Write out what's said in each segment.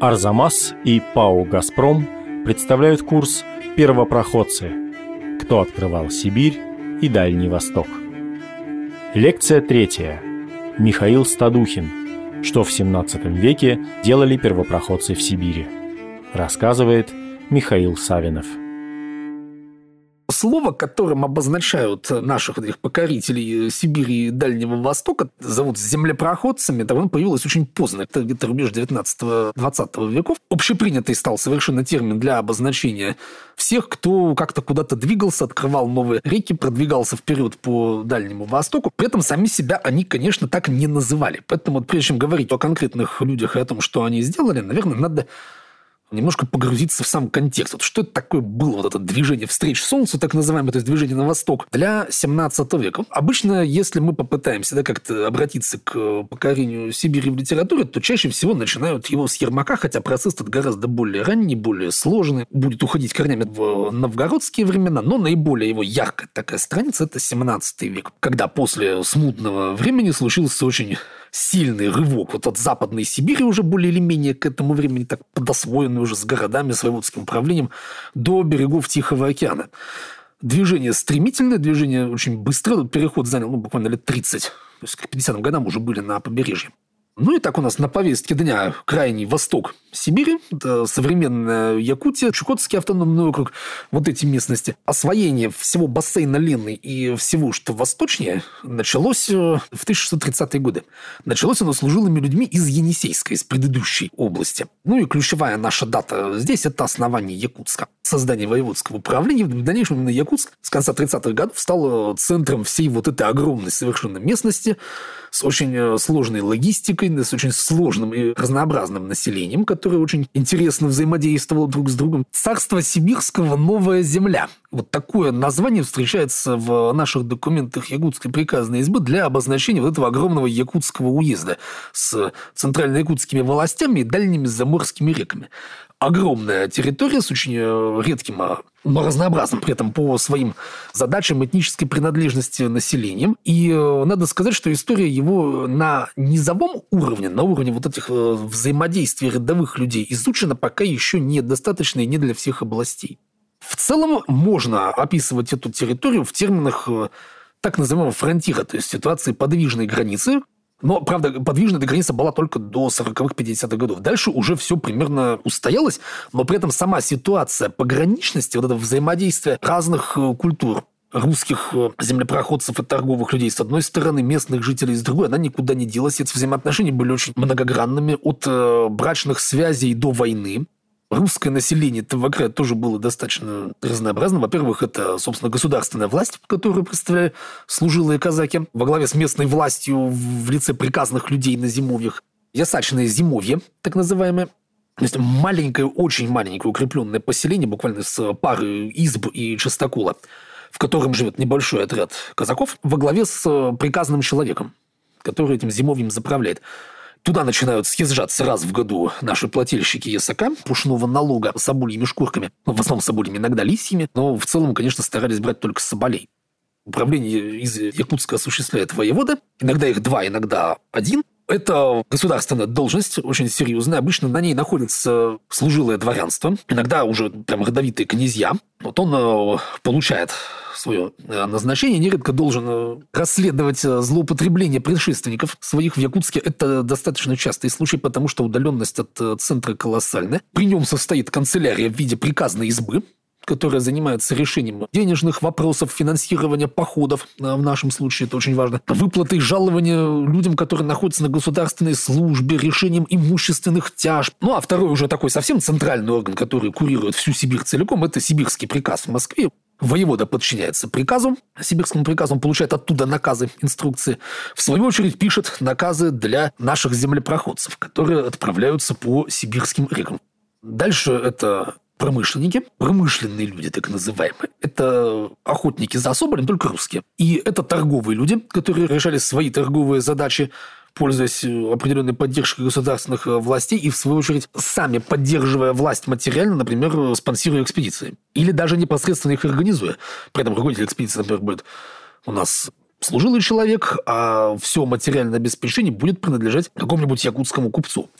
Арзамас и ПАО «Газпром» представляют курс «Первопроходцы. Кто открывал Сибирь и Дальний Восток». Лекция третья. Михаил Стадухин. Что в 17 веке делали первопроходцы в Сибири. Рассказывает Михаил Савинов слово, которым обозначают наших этих покорителей Сибири и Дальнего Востока, зовут землепроходцами, оно появилось очень поздно, это где-то рубеж 19-20 веков. Общепринятый стал совершенно термин для обозначения всех, кто как-то куда-то двигался, открывал новые реки, продвигался вперед по Дальнему Востоку. При этом сами себя они, конечно, так не называли. Поэтому, прежде чем говорить о конкретных людях и о том, что они сделали, наверное, надо немножко погрузиться в сам контекст. Вот что это такое было, вот это движение встреч Солнцу, так называемое, то есть движение на восток, для 17 века. Обычно, если мы попытаемся да, как-то обратиться к покорению Сибири в литературе, то чаще всего начинают его с Ермака, хотя процесс тут гораздо более ранний, более сложный, будет уходить корнями в новгородские времена, но наиболее его яркая такая страница – это 17 век, когда после смутного времени случился очень сильный рывок вот от Западной Сибири уже более или менее к этому времени так подосвоенный уже с городами, с воеводским управлением, до берегов Тихого океана. Движение стремительное, движение очень быстрое. Переход занял ну, буквально лет 30. То есть к 50-м годам уже были на побережье. Ну и так у нас на повестке дня крайний восток Сибири, современная Якутия, Чукотский автономный округ, вот эти местности. Освоение всего бассейна Лены и всего, что восточнее, началось э, в 1630-е годы. Началось оно служилыми людьми из Енисейской, из предыдущей области. Ну и ключевая наша дата здесь – это основание Якутска. Создание воеводского управления. В дальнейшем именно Якутск с конца 30-х годов стал э, центром всей вот этой огромной совершенно местности с очень э, сложной логистикой, с очень сложным и разнообразным населением, которое очень интересно взаимодействовало друг с другом. Царство Сибирского «Новая земля». Вот такое название встречается в наших документах Якутской приказной избы для обозначения вот этого огромного якутского уезда с центрально-якутскими властями и дальними заморскими реками огромная территория с очень э, редким, а, но разнообразным при этом по своим задачам этнической принадлежности населением. И э, надо сказать, что история его на низовом уровне, на уровне вот этих э, взаимодействий рядовых людей изучена пока еще недостаточно и не для всех областей. В целом можно описывать эту территорию в терминах так называемого фронтира, то есть ситуации подвижной границы, но, правда, подвижная граница была только до 40-х, 50-х годов. Дальше уже все примерно устоялось, но при этом сама ситуация пограничности, вот это взаимодействие разных э, культур, русских э, землепроходцев и торговых людей с одной стороны, местных жителей с другой, она никуда не делась. Эти взаимоотношения были очень многогранными, от э, брачных связей до войны русское население Тавакра тоже было достаточно разнообразно. Во-первых, это, собственно, государственная власть, которую представляли служилые казаки, во главе с местной властью в лице приказных людей на зимовьях. Ясачное зимовье, так называемое, то есть маленькое, очень маленькое укрепленное поселение, буквально с пары изб и частокола, в котором живет небольшой отряд казаков во главе с приказным человеком, который этим зимовьем заправляет. Туда начинают съезжаться раз в году наши плательщики ЕСК, пушного налога с собольями шкурками. В основном собольями, иногда лисьями, но в целом, конечно, старались брать только соболей. Управление из Якутска осуществляет воевода. Иногда их два, иногда один. Это государственная должность, очень серьезная. Обычно на ней находится служилое дворянство, иногда уже прям родовитые князья. Вот он э, получает свое э, назначение, нередко должен э, расследовать злоупотребление предшественников своих в Якутске. Это достаточно частый случай, потому что удаленность от центра колоссальная. При нем состоит канцелярия в виде приказной избы, которая занимается решением денежных вопросов, финансирования походов, а в нашем случае это очень важно, выплаты жалования людям, которые находятся на государственной службе, решением имущественных тяжб. Ну, а второй уже такой совсем центральный орган, который курирует всю Сибирь целиком, это сибирский приказ в Москве. Воевода подчиняется приказу, сибирскому приказу, он получает оттуда наказы, инструкции. В свою очередь пишет наказы для наших землепроходцев, которые отправляются по сибирским рекам. Дальше это промышленники, промышленные люди, так называемые. Это охотники за соболем, только русские. И это торговые люди, которые решали свои торговые задачи, пользуясь э, определенной поддержкой государственных э, властей и, в свою очередь, сами поддерживая власть материально, например, спонсируя экспедиции. Или даже непосредственно их организуя. При этом руководитель экспедиции, например, будет у нас служилый человек, а все материальное обеспечение будет принадлежать какому-нибудь якутскому купцу.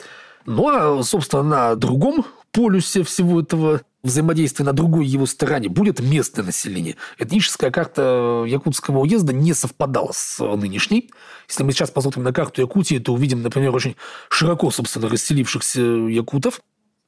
Ну, а, собственно, на другом полюсе всего этого взаимодействия на другой его стороне будет местное население. Этническая карта Якутского уезда не совпадала с нынешней. Если мы сейчас посмотрим на карту Якутии, то увидим, например, очень широко, собственно, расселившихся якутов.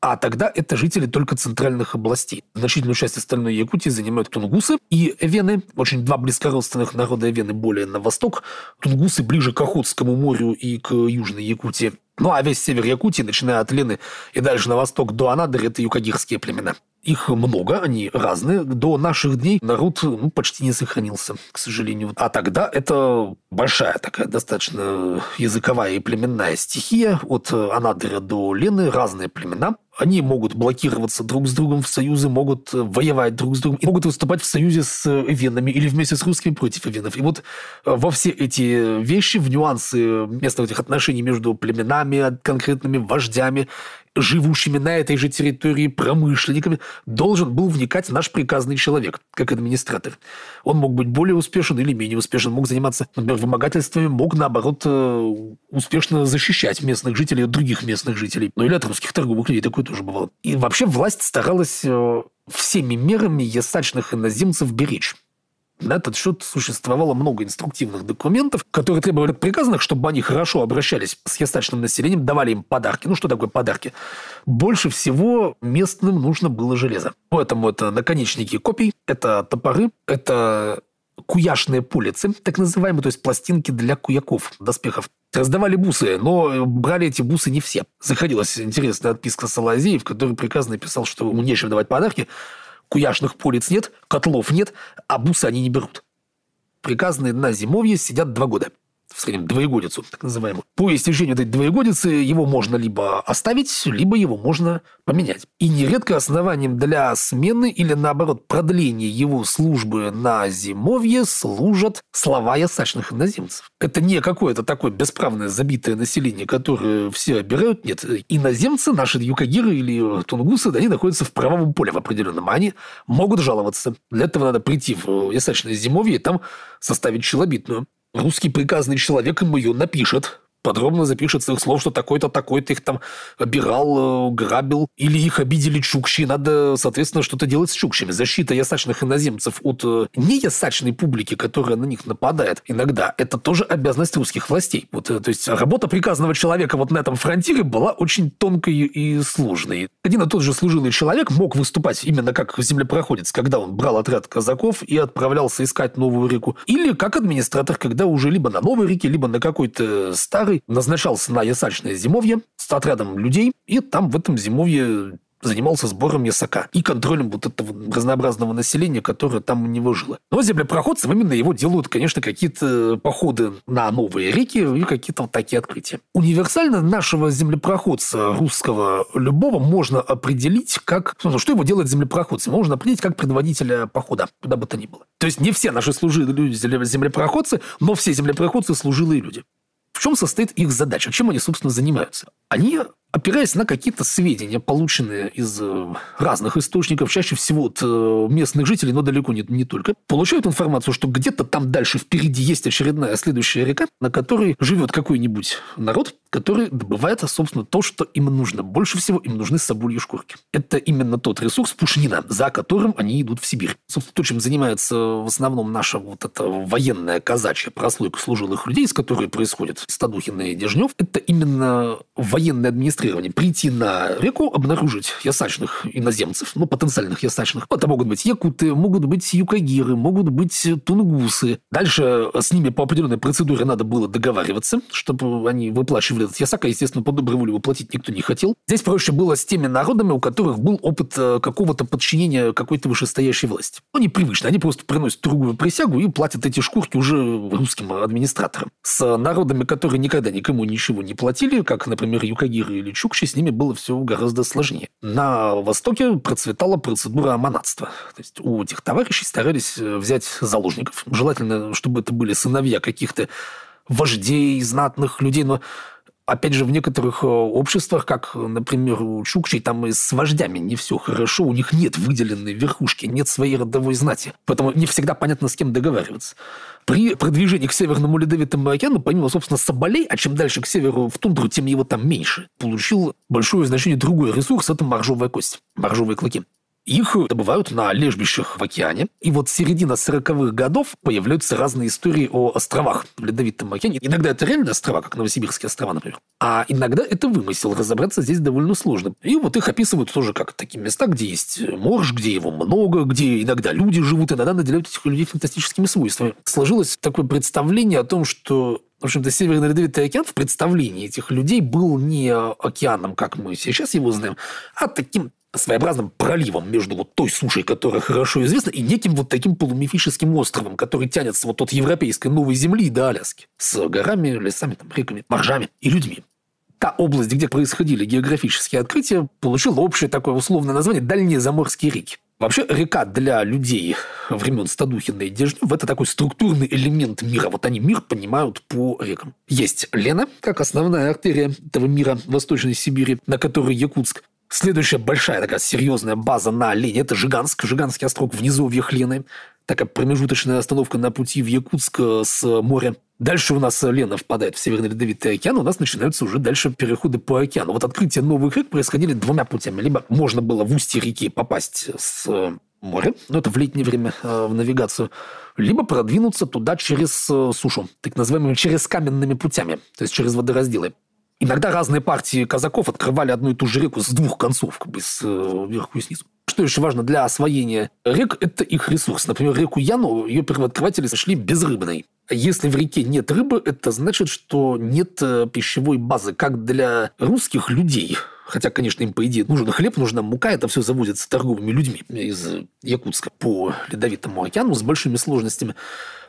А тогда это жители только центральных областей. Значительную часть остальной Якутии занимают тунгусы и вены. Очень два близкородственных народа вены более на восток. Тунгусы ближе к Охотскому морю и к Южной Якутии. Ну, а весь север Якутии, начиная от Лены и дальше на восток до Анадыря, это юкагирские племена. Их много, они разные. До наших дней народ ну, почти не сохранился, к сожалению. А тогда это большая такая достаточно языковая и племенная стихия. От Анадыря до Лены разные племена. Они могут блокироваться друг с другом в союзы, могут воевать друг с другом, и могут выступать в союзе с эвенами или вместе с русскими против эвенов. И вот э, во все эти вещи, в нюансы местных этих отношений между племенами, конкретными вождями, живущими на этой же территории промышленниками, должен был вникать наш приказный человек, как администратор. Он мог быть более успешен или менее успешен, мог заниматься, например, вымогательствами, мог, наоборот, э, успешно защищать местных жителей от других местных жителей. Ну или от русских торговых людей, такое тоже бывало. И вообще власть старалась э, всеми мерами ясачных иноземцев беречь. На этот счет существовало много инструктивных документов, которые требовали от приказанных, чтобы они хорошо обращались с ястачным населением, давали им подарки. Ну, что такое подарки? Больше всего местным нужно было железо. Поэтому это наконечники копий, это топоры, это куяшные пулицы, так называемые, то есть пластинки для куяков, доспехов. Раздавали бусы, но брали эти бусы не все. Заходилась интересная отписка Салазеи, в которой писал, что ему нечем давать подарки, куяшных полиц нет, котлов нет, а бусы они не берут. Приказанные на зимовье сидят два года в среднем двоегодицу, так называемую. По истечению этой двоегодицы его можно либо оставить, либо его можно поменять. И нередко основанием для смены или, наоборот, продления его службы на зимовье служат слова ясачных иноземцев. Это не какое-то такое бесправное забитое население, которое все обирают. Нет, иноземцы, наши юкагиры или тунгусы, они находятся в правовом поле в определенном. Они могут жаловаться. Для этого надо прийти в ясачное зимовье и там составить челобитную. Русский приказный человек ему ее напишет подробно запишет с их слов, что такой-то, такой-то их там обирал, э, грабил, или их обидели чукчи, надо, соответственно, что-то делать с чукчами. Защита ясачных иноземцев от э, неясачной публики, которая на них нападает иногда, это тоже обязанность русских властей. Вот, э, то есть работа приказного человека вот на этом фронтире была очень тонкой и сложной. Один и тот же служилый человек мог выступать именно как землепроходец, когда он брал отряд казаков и отправлялся искать новую реку, или как администратор, когда уже либо на новой реке, либо на какой-то старой который назначался на ясачное зимовье с отрядом людей, и там в этом зимовье занимался сбором ясака и контролем вот этого разнообразного населения, которое там у него жило. Но землепроходцам именно его делают, конечно, какие-то походы на новые реки и какие-то вот такие открытия. Универсально нашего землепроходца русского любого можно определить как... Ну, что его делает землепроходцем? Можно определить как предводителя похода, куда бы то ни было. То есть не все наши служилые люди землепроходцы, но все землепроходцы служилые люди. В чем состоит их задача? Чем они, собственно, занимаются? Они опираясь на какие-то сведения, полученные из э, разных источников, чаще всего от э, местных жителей, но далеко не, не только, получают информацию, что где-то там дальше впереди есть очередная следующая река, на которой живет какой-нибудь народ, который добывает, собственно, то, что им нужно. Больше всего им нужны собольи шкурки. Это именно тот ресурс пушнина, за которым они идут в Сибирь. Собственно, то, чем занимается в основном наша вот эта военная казачья прослойка служилых людей, с которой происходит Стадухин и Дежнев, это именно военная администрация администрирования прийти на реку, обнаружить ясачных иноземцев, ну, потенциальных ясачных. Это могут быть якуты, могут быть юкагиры, могут быть тунгусы. Дальше с ними по определенной процедуре надо было договариваться, чтобы они выплачивали этот ясак, а, естественно, по доброй воле выплатить никто не хотел. Здесь проще было с теми народами, у которых был опыт э, какого-то подчинения какой-то вышестоящей власти. Ну, непривычно. Они просто приносят другую присягу и платят эти шкурки уже русским администраторам. С народами, которые никогда никому ничего не платили, как, например, юкагиры или Чукчи, с ними было все гораздо сложнее. На Востоке процветала процедура аманатства. То есть у этих товарищей старались э, взять заложников. Желательно, чтобы это были сыновья каких-то вождей, знатных людей, но Опять же, в некоторых э, обществах, как, например, у Чукчей, там и с вождями не все хорошо, у них нет выделенной верхушки, нет своей родовой знати. Поэтому не всегда понятно, с кем договариваться. При продвижении к Северному Ледовитому океану, помимо, собственно, Соболей, а чем дальше к северу в тундру, тем его там меньше, получил большое значение другой ресурс – это моржовая кость, моржовые клыки. Их добывают на лежбищах в океане. И вот с середины 40-х годов появляются разные истории о островах в Ледовитом океане. Иногда это реальные острова, как Новосибирские острова, например. А иногда это вымысел. Разобраться здесь довольно сложно. И вот их описывают тоже как такие места, где есть морж, где его много, где иногда люди живут, иногда наделяют этих людей фантастическими свойствами. Сложилось такое представление о том, что в общем-то, Северный Ледовитый океан в представлении этих людей был не океаном, как мы сейчас его знаем, а таким своеобразным проливом между вот той сушей, которая хорошо известна, и неким вот таким полумифическим островом, который тянется вот от европейской новой земли до Аляски, с горами, лесами, там, реками, моржами и людьми. Та область, где происходили географические открытия, получила общее такое условное название «Дальние заморские реки». Вообще, река для людей времен Стадухина и Дежнев – это такой структурный элемент мира. Вот они мир понимают по рекам. Есть Лена, как основная артерия этого мира Восточной Сибири, на которой Якутск. Следующая большая такая серьезная база на Лене – это Жиганск, Жиганский острог в низовьях Лены. Такая промежуточная остановка на пути в Якутск э, с моря. Дальше у нас Лена впадает в Северный Ледовитый океан, у нас начинаются уже дальше переходы по океану. Вот открытие новых рек происходили двумя путями. Либо можно было в устье реки попасть с э, моря, но это в летнее время э, в навигацию, либо продвинуться туда через сушу, так называемыми через каменными путями, то есть через водоразделы. Иногда разные партии казаков открывали одну и ту же реку с двух концов, как бы с э, верху и снизу. Что еще важно для освоения рек, это их ресурс. Например, реку Яну ее первооткрыватели сошли безрыбной. Если в реке нет рыбы, это значит, что нет э, пищевой базы, как для русских людей. Хотя, конечно, им, по идее, нужен хлеб, нужна мука. Это все завозится торговыми людьми из Якутска по Ледовитому океану с большими сложностями.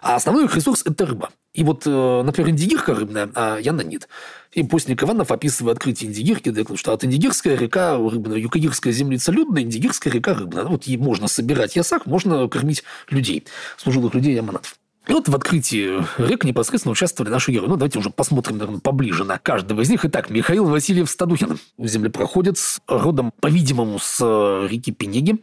А основной их ресурс – это рыба. И вот, э, например, индигирка рыбная, а Яна нет. И постник Иванов, описывая открытие индигирки, говорит, что от индигирская река рыбная, юкагирская землица людная, индигирская река рыбная. Вот ей можно собирать ясак, можно кормить людей, служилых людей яманатов. И вот в открытии рек непосредственно участвовали наши герои. Ну, давайте уже посмотрим, наверное, поближе на каждого из них. Итак, Михаил Васильев Стадухин, землепроходец, родом, по-видимому, с э, реки Пенеги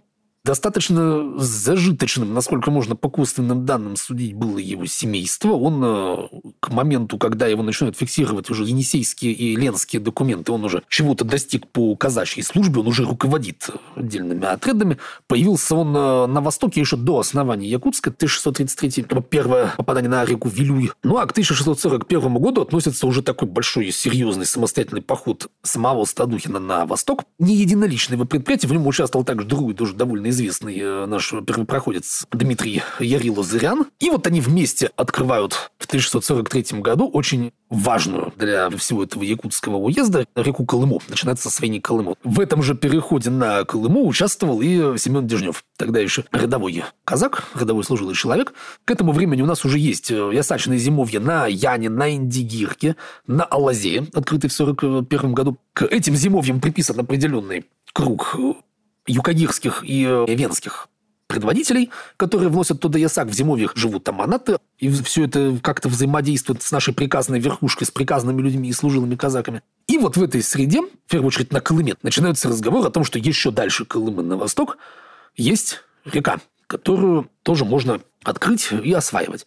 достаточно зажиточным, насколько можно по косвенным данным судить, было его семейство. Он э, к моменту, когда его начинают фиксировать уже енисейские и ленские документы, он уже чего-то достиг по казачьей службе, он уже руководит отдельными отрядами. Появился он э, на востоке еще до основания Якутска, 1633 первое попадание на реку Вилюй. Ну а к 1641 году относится уже такой большой серьезный самостоятельный поход самого Стадухина на восток. Не единоличное его предприятие, в нем участвовал также другой, тоже довольно известный э, наш первопроходец Дмитрий Ярило-Зырян. И вот они вместе открывают в 1643 году очень важную для всего этого якутского уезда реку Колыму. Начинается с войны Колыму. В этом же переходе на Колыму участвовал и Семен Дежнев, тогда еще рядовой казак, рядовой служилый человек. К этому времени у нас уже есть э, ясачные зимовья на Яне, на Индигирке, на Алазее, открытый в 1941 году. К этим зимовьям приписан определенный круг юкагирских и э, венских предводителей, которые вносят туда ясак, в зимовьях живут там манаты, и все это как-то взаимодействует с нашей приказной верхушкой, с приказными людьми и служилыми казаками. И вот в этой среде, в первую очередь на Колыме, начинается разговор о том, что еще дальше Колымы на восток есть река, которую тоже можно открыть и осваивать.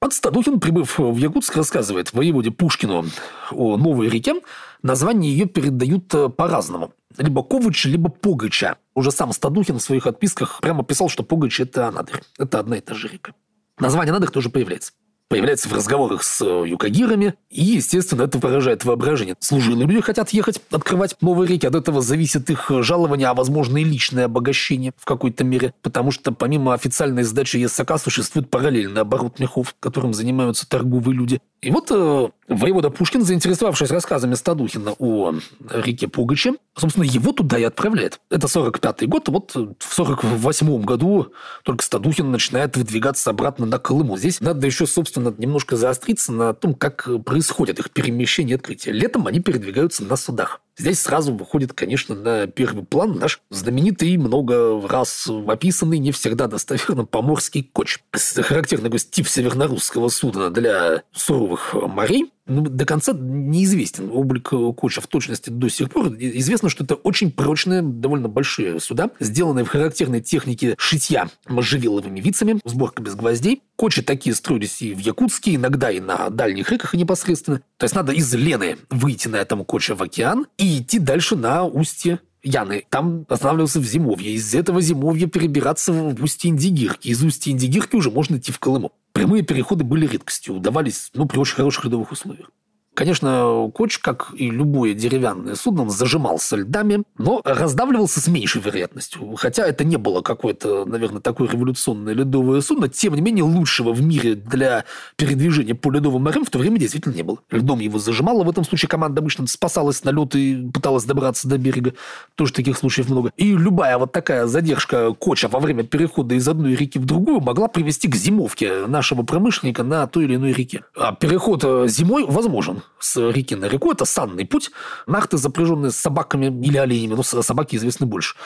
Подстадухин, прибыв в Якутск, рассказывает воеводе Пушкину о новой реке. Название ее передают э, по-разному. Либо Ковыч, либо Пугача. Уже сам Стадухин в своих отписках прямо писал, что Пугач – это Анадырь. Это одна и та же река. Название Анадырь тоже появляется появляется в разговорах с э, юкагирами, и, естественно, это выражает воображение. Служилые люди хотят ехать, открывать новые реки, от этого зависит их жалование, а, возможно, и личное обогащение в какой-то мере, потому что помимо официальной сдачи ЕСК существует параллельный оборот мехов, которым занимаются торговые люди. И вот э, воевода Пушкин, заинтересовавшись рассказами Стадухина о реке Пугаче, собственно, его туда и отправляет. Это 45-й год, вот в 48-м году только Стадухин начинает выдвигаться обратно на Колыму. Здесь надо еще, собственно, немножко заостриться на том, как происходит их перемещение и открытие. Летом они передвигаются на судах. Здесь сразу выходит, конечно, на первый план наш знаменитый, много раз описанный, не всегда достоверно поморский коч. Характерный тип севернорусского судна для суровых морей. Ну, до конца неизвестен облик Коча в точности до сих пор. Известно, что это очень прочные, довольно большие суда, сделанные в характерной технике шитья можжевеловыми вицами, сборка без гвоздей. Кочи такие строились и в Якутске, иногда и на дальних реках непосредственно. То есть надо из Лены выйти на этом Коче в океан и идти дальше на устье Яны. Там останавливался в зимовье. Из этого зимовья перебираться в устье Индигирки. Из устья Индигирки уже можно идти в Колыму. Прямые переходы были редкостью, удавались ну, при очень хороших рядовых условиях. Конечно, коч, как и любое деревянное судно, зажимался льдами, но раздавливался с меньшей вероятностью. Хотя это не было какое-то, наверное, такое революционное ледовое судно, тем не менее лучшего в мире для передвижения по ледовым морям в то время действительно не было. Льдом его зажимало. В этом случае команда обычно спасалась на лед и пыталась добраться до берега. Тоже таких случаев много. И любая вот такая задержка коча во время перехода из одной реки в другую могла привести к зимовке нашего промышленника на той или иной реке. А переход э, зимой возможен с реки на реку. Это санный путь. Нахты, запряженные с собаками или оленями. Но ну, собаки известны больше.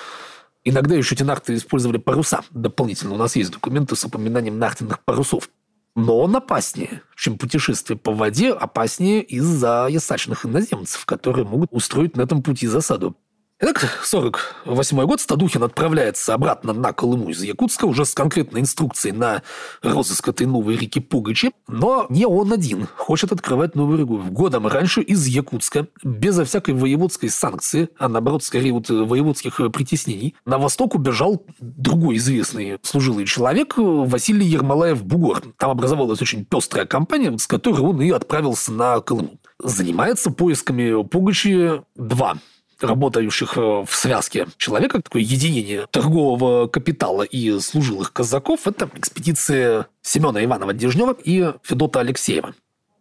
Иногда еще эти нахты использовали паруса дополнительно. У нас есть документы с упоминанием нахтенных парусов. Но он опаснее, чем путешествие по воде, опаснее из-за ясачных иноземцев, которые могут устроить на этом пути засаду. Итак, 48 год, Стадухин отправляется обратно на Колыму из Якутска уже с конкретной инструкцией на розыск этой новой реки Пугачи, но не он один хочет открывать новую реку. Годом раньше из Якутска, безо всякой воеводской санкции, а наоборот, скорее вот воеводских притеснений, на восток убежал другой известный служилый человек Василий Ермолаев-Бугор. Там образовалась очень пестрая компания, с которой он и отправился на Колыму. Занимается поисками Пугачи два работающих э, в связке человека, такое единение торгового капитала и служилых казаков, это экспедиция Семена Иванова Дежнева и Федота Алексеева.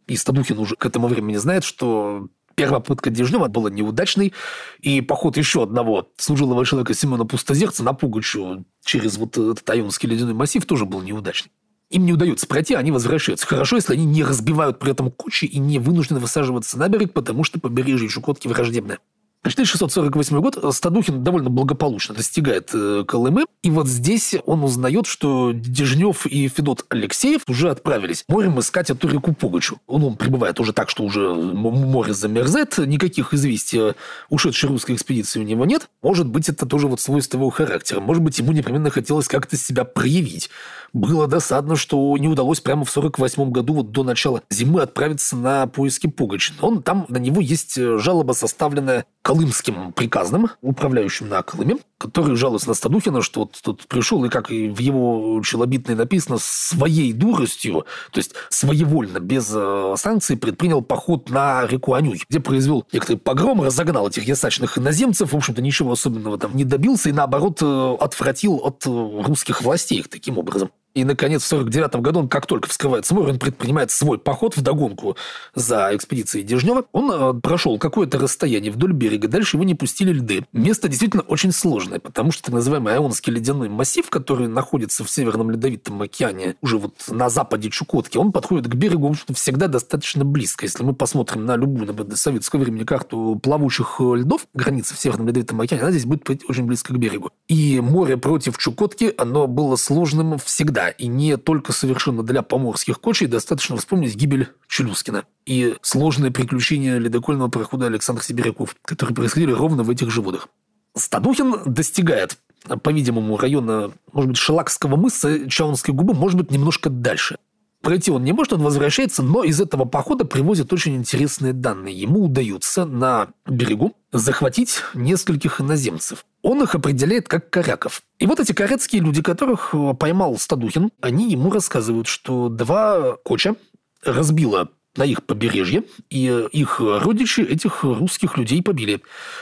И Стадухин уже к этому времени знает, что Первая попытка Дежнева была неудачной, и поход еще одного служилого человека Семена Пустозерца на Пугачу через вот этот Айонский ледяной массив тоже был неудачный. Им не удается пройти, они возвращаются. Хорошо, если они не разбивают при этом кучи и не вынуждены высаживаться на берег, потому что побережье Чукотки враждебное. 1648 год Стадухин довольно благополучно достигает э, Колымы, и вот здесь он узнает, что Дежнев и Федот Алексеев уже отправились морем искать эту реку Пугачу. Он, он прибывает уже так, что уже море замерзает, никаких известий ушедшей русской экспедиции у него нет. Может быть, это тоже вот свойство его характера. Может быть, ему непременно хотелось как-то себя проявить. Было досадно, что не удалось прямо в 48 году, вот до начала зимы, отправиться на поиски Пугача. Он там, на него есть э, жалоба, составленная колымским приказным, управляющим на Колыме, который жалуется на Стадухина, что вот тут пришел, и как и в его челобитной написано, своей дуростью, то есть своевольно, без э, санкций, предпринял поход на реку Анюй, где произвел некоторый погром, разогнал этих ясачных иноземцев, в общем-то, ничего особенного там не добился, и наоборот э, отвратил от русских властей их таким образом. И, наконец, в 49 году он, как только вскрывается море, он предпринимает свой поход в догонку за экспедицией Дежнева. Он э, прошел какое-то расстояние вдоль берега, дальше его не пустили льды. Место действительно очень сложное, потому что так называемый Ионский ледяной массив, который находится в Северном Ледовитом океане, уже вот на западе Чукотки, он подходит к берегу, общем всегда достаточно близко. Если мы посмотрим на любую, например, советского времени карту плавучих э, льдов, границы в Северном Ледовитом океане, она здесь будет очень близко к берегу. И море против Чукотки, оно было сложным всегда да, и не только совершенно для поморских кочей, достаточно вспомнить гибель Челюскина и сложные приключения ледокольного парохода Александр Сибиряков, которые происходили ровно в этих же водах. Стадухин достигает, по-видимому, района, может быть, Шелакского мыса, Чаунской губы, может быть, немножко дальше. Пройти он не может, он возвращается, но из этого похода привозят очень интересные данные. Ему удается на берегу захватить нескольких иноземцев. Он их определяет как коряков. И вот эти корецкие люди, которых э, поймал Стадухин, они ему рассказывают, что два коча разбило на их побережье, и их родичи этих русских людей побили.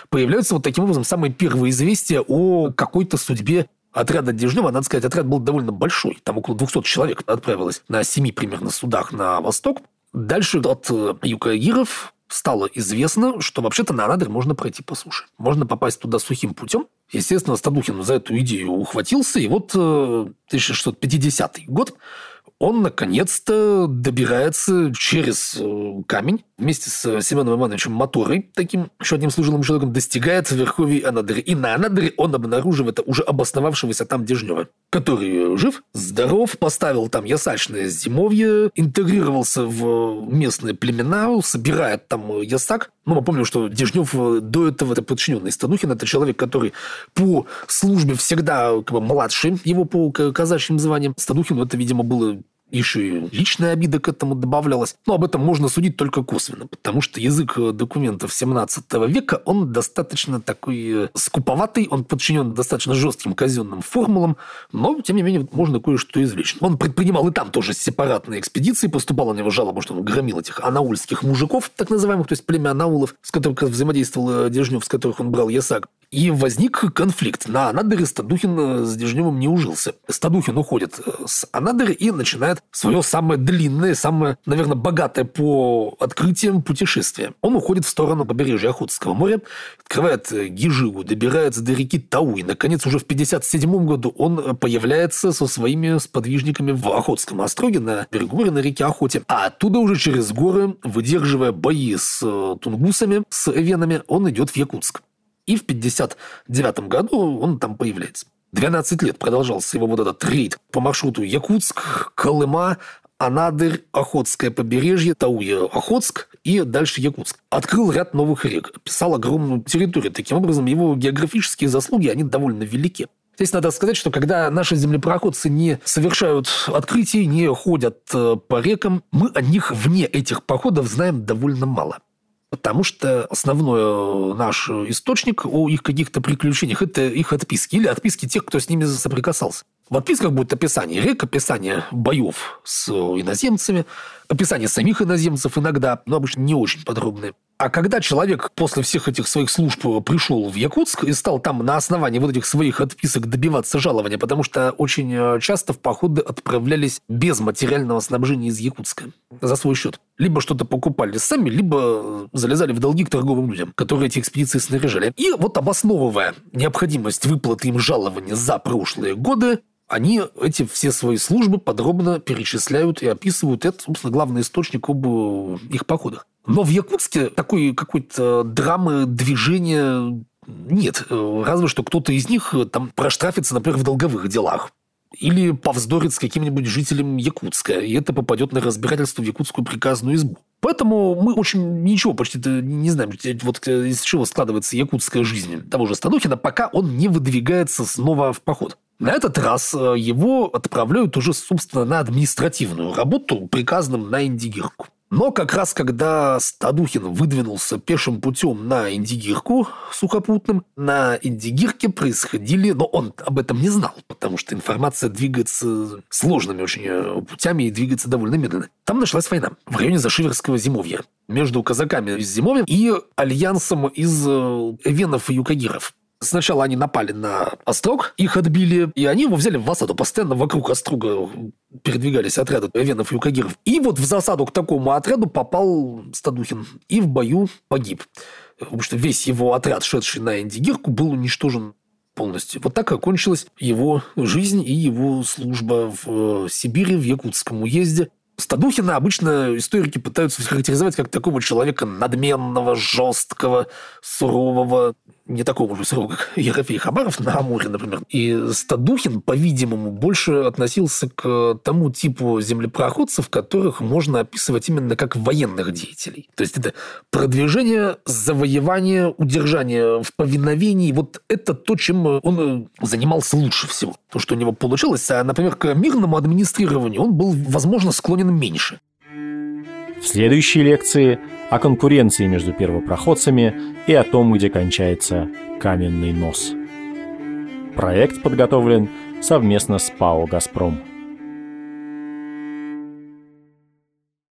Появляются вот таким образом самые первые известия о какой-то судьбе отряда Дежнева, надо сказать, отряд был довольно большой. Там около 200 человек отправилось на семи примерно судах на восток. Дальше от э, Юкагиров стало известно, что вообще-то на Анадырь можно пройти по суше. Можно попасть туда сухим путем. Естественно, Стадухин за эту идею ухватился, и вот 1650 э, год он наконец-то добирается через э, камень вместе с Семеном Ивановичем Моторой, таким еще одним служилым человеком, достигает верховий Анадыря. И на Анадыре он обнаруживает уже обосновавшегося там Дежнева, который жив, здоров, поставил там ясачное зимовье, интегрировался в местные племена, собирает там ясак. Ну, мы помним, что Дежнев до этого это подчиненный Станухин, это человек, который по службе всегда как бы, младший его по казачьим званиям. Станухину это, видимо, было еще и личная обида к этому добавлялась. Но об этом можно судить только косвенно, потому что язык документов 17 века, он достаточно такой э, скуповатый, он подчинен достаточно жестким казенным формулам, но, тем не менее, можно кое-что извлечь. Он предпринимал и там тоже сепаратные экспедиции, поступала на него жалоба, что он громил этих анаульских мужиков, так называемых, то есть племя анаулов, с которыми взаимодействовал э, Дежнев, с которых он брал ясак. И возник конфликт. На Анадыре Стадухин э, с Дежневым не ужился. Стадухин уходит с Анадыря и начинает свое самое длинное, самое, наверное, богатое по открытиям путешествие. Он уходит в сторону побережья Охотского моря, открывает э, Гижигу, добирается до реки Тау, и, наконец, уже в 57 году он э, появляется со своими сподвижниками в Охотском остроге на берегу моря на реке Охоте. А оттуда уже через горы, выдерживая бои с э, тунгусами, с венами, он идет в Якутск. И в 59 году он там появляется. 12 лет продолжался его вот этот рейд по маршруту Якутск, Колыма, Анадырь, Охотское побережье, Тауя, Охотск и дальше Якутск. Открыл ряд новых рек, писал огромную территорию. Таким образом, его географические заслуги, они довольно велики. Здесь надо сказать, что когда наши землепроходцы не совершают открытий, не ходят э, по рекам, мы о них вне этих походов знаем довольно мало. Потому что основной э, наш источник о их каких-то приключениях – это их отписки или отписки тех, кто с ними соприкасался. В отписках будет описание рек, описание боев с иноземцами, описание самих иноземцев иногда, но обычно не очень подробные. А когда человек после всех этих своих служб пришел в Якутск и стал там на основании вот этих своих отписок добиваться жалования, потому что очень э, часто в походы отправлялись без материального снабжения из Якутска за свой счет. Либо что-то покупали сами, либо залезали в долги к торговым людям, которые эти экспедиции снаряжали. И вот обосновывая необходимость выплаты им жалования за прошлые годы, они эти все свои службы подробно перечисляют и описывают. Это, собственно, главный источник об э, их походах. Но в Якутске такой какой-то драмы, движения нет. Разве что кто-то из них э, там проштрафится, например, в долговых делах. Или повздорит с каким-нибудь жителем Якутска, и это попадет на разбирательство в якутскую приказную избу. Поэтому мы очень ничего почти не знаем, вот из чего складывается якутская жизнь того же Станухина, пока он не выдвигается снова в поход. На этот раз э, его отправляют уже, собственно, на административную работу приказным на Индигирку. Но как раз когда Стадухин выдвинулся пешим путем на Индигирку сухопутным, на Индигирке происходили... Но он об этом не знал, потому что информация двигается сложными очень э, путями и двигается довольно медленно. Там началась война в районе Зашиверского зимовья между казаками из Зимовья и альянсом из э, Эвенов и Юкагиров. Сначала они напали на Острог, их отбили, и они его взяли в засаду. Постоянно вокруг Острога передвигались отряды венов и юкагиров. И вот в засаду к такому отряду попал Стадухин. И в бою погиб. Потому что весь его отряд, шедший на Индигирку, был уничтожен полностью. Вот так окончилась его жизнь и его служба в э, Сибири, в Якутском уезде. Стадухина обычно историки пытаются характеризовать как такого человека надменного, жесткого, сурового, не такого же срока, как Ерофей Хабаров на Амуре, например. И Стадухин, по-видимому, больше относился к тому типу землепроходцев, которых можно описывать именно как военных деятелей. То есть это продвижение, завоевание, удержание в повиновении. Вот это то, чем он занимался лучше всего. То, что у него получилось. А, например, к мирному администрированию он был, возможно, склонен меньше. В следующей лекции о конкуренции между первопроходцами и о том, где кончается каменный нос. Проект подготовлен совместно с ПАО «Газпром».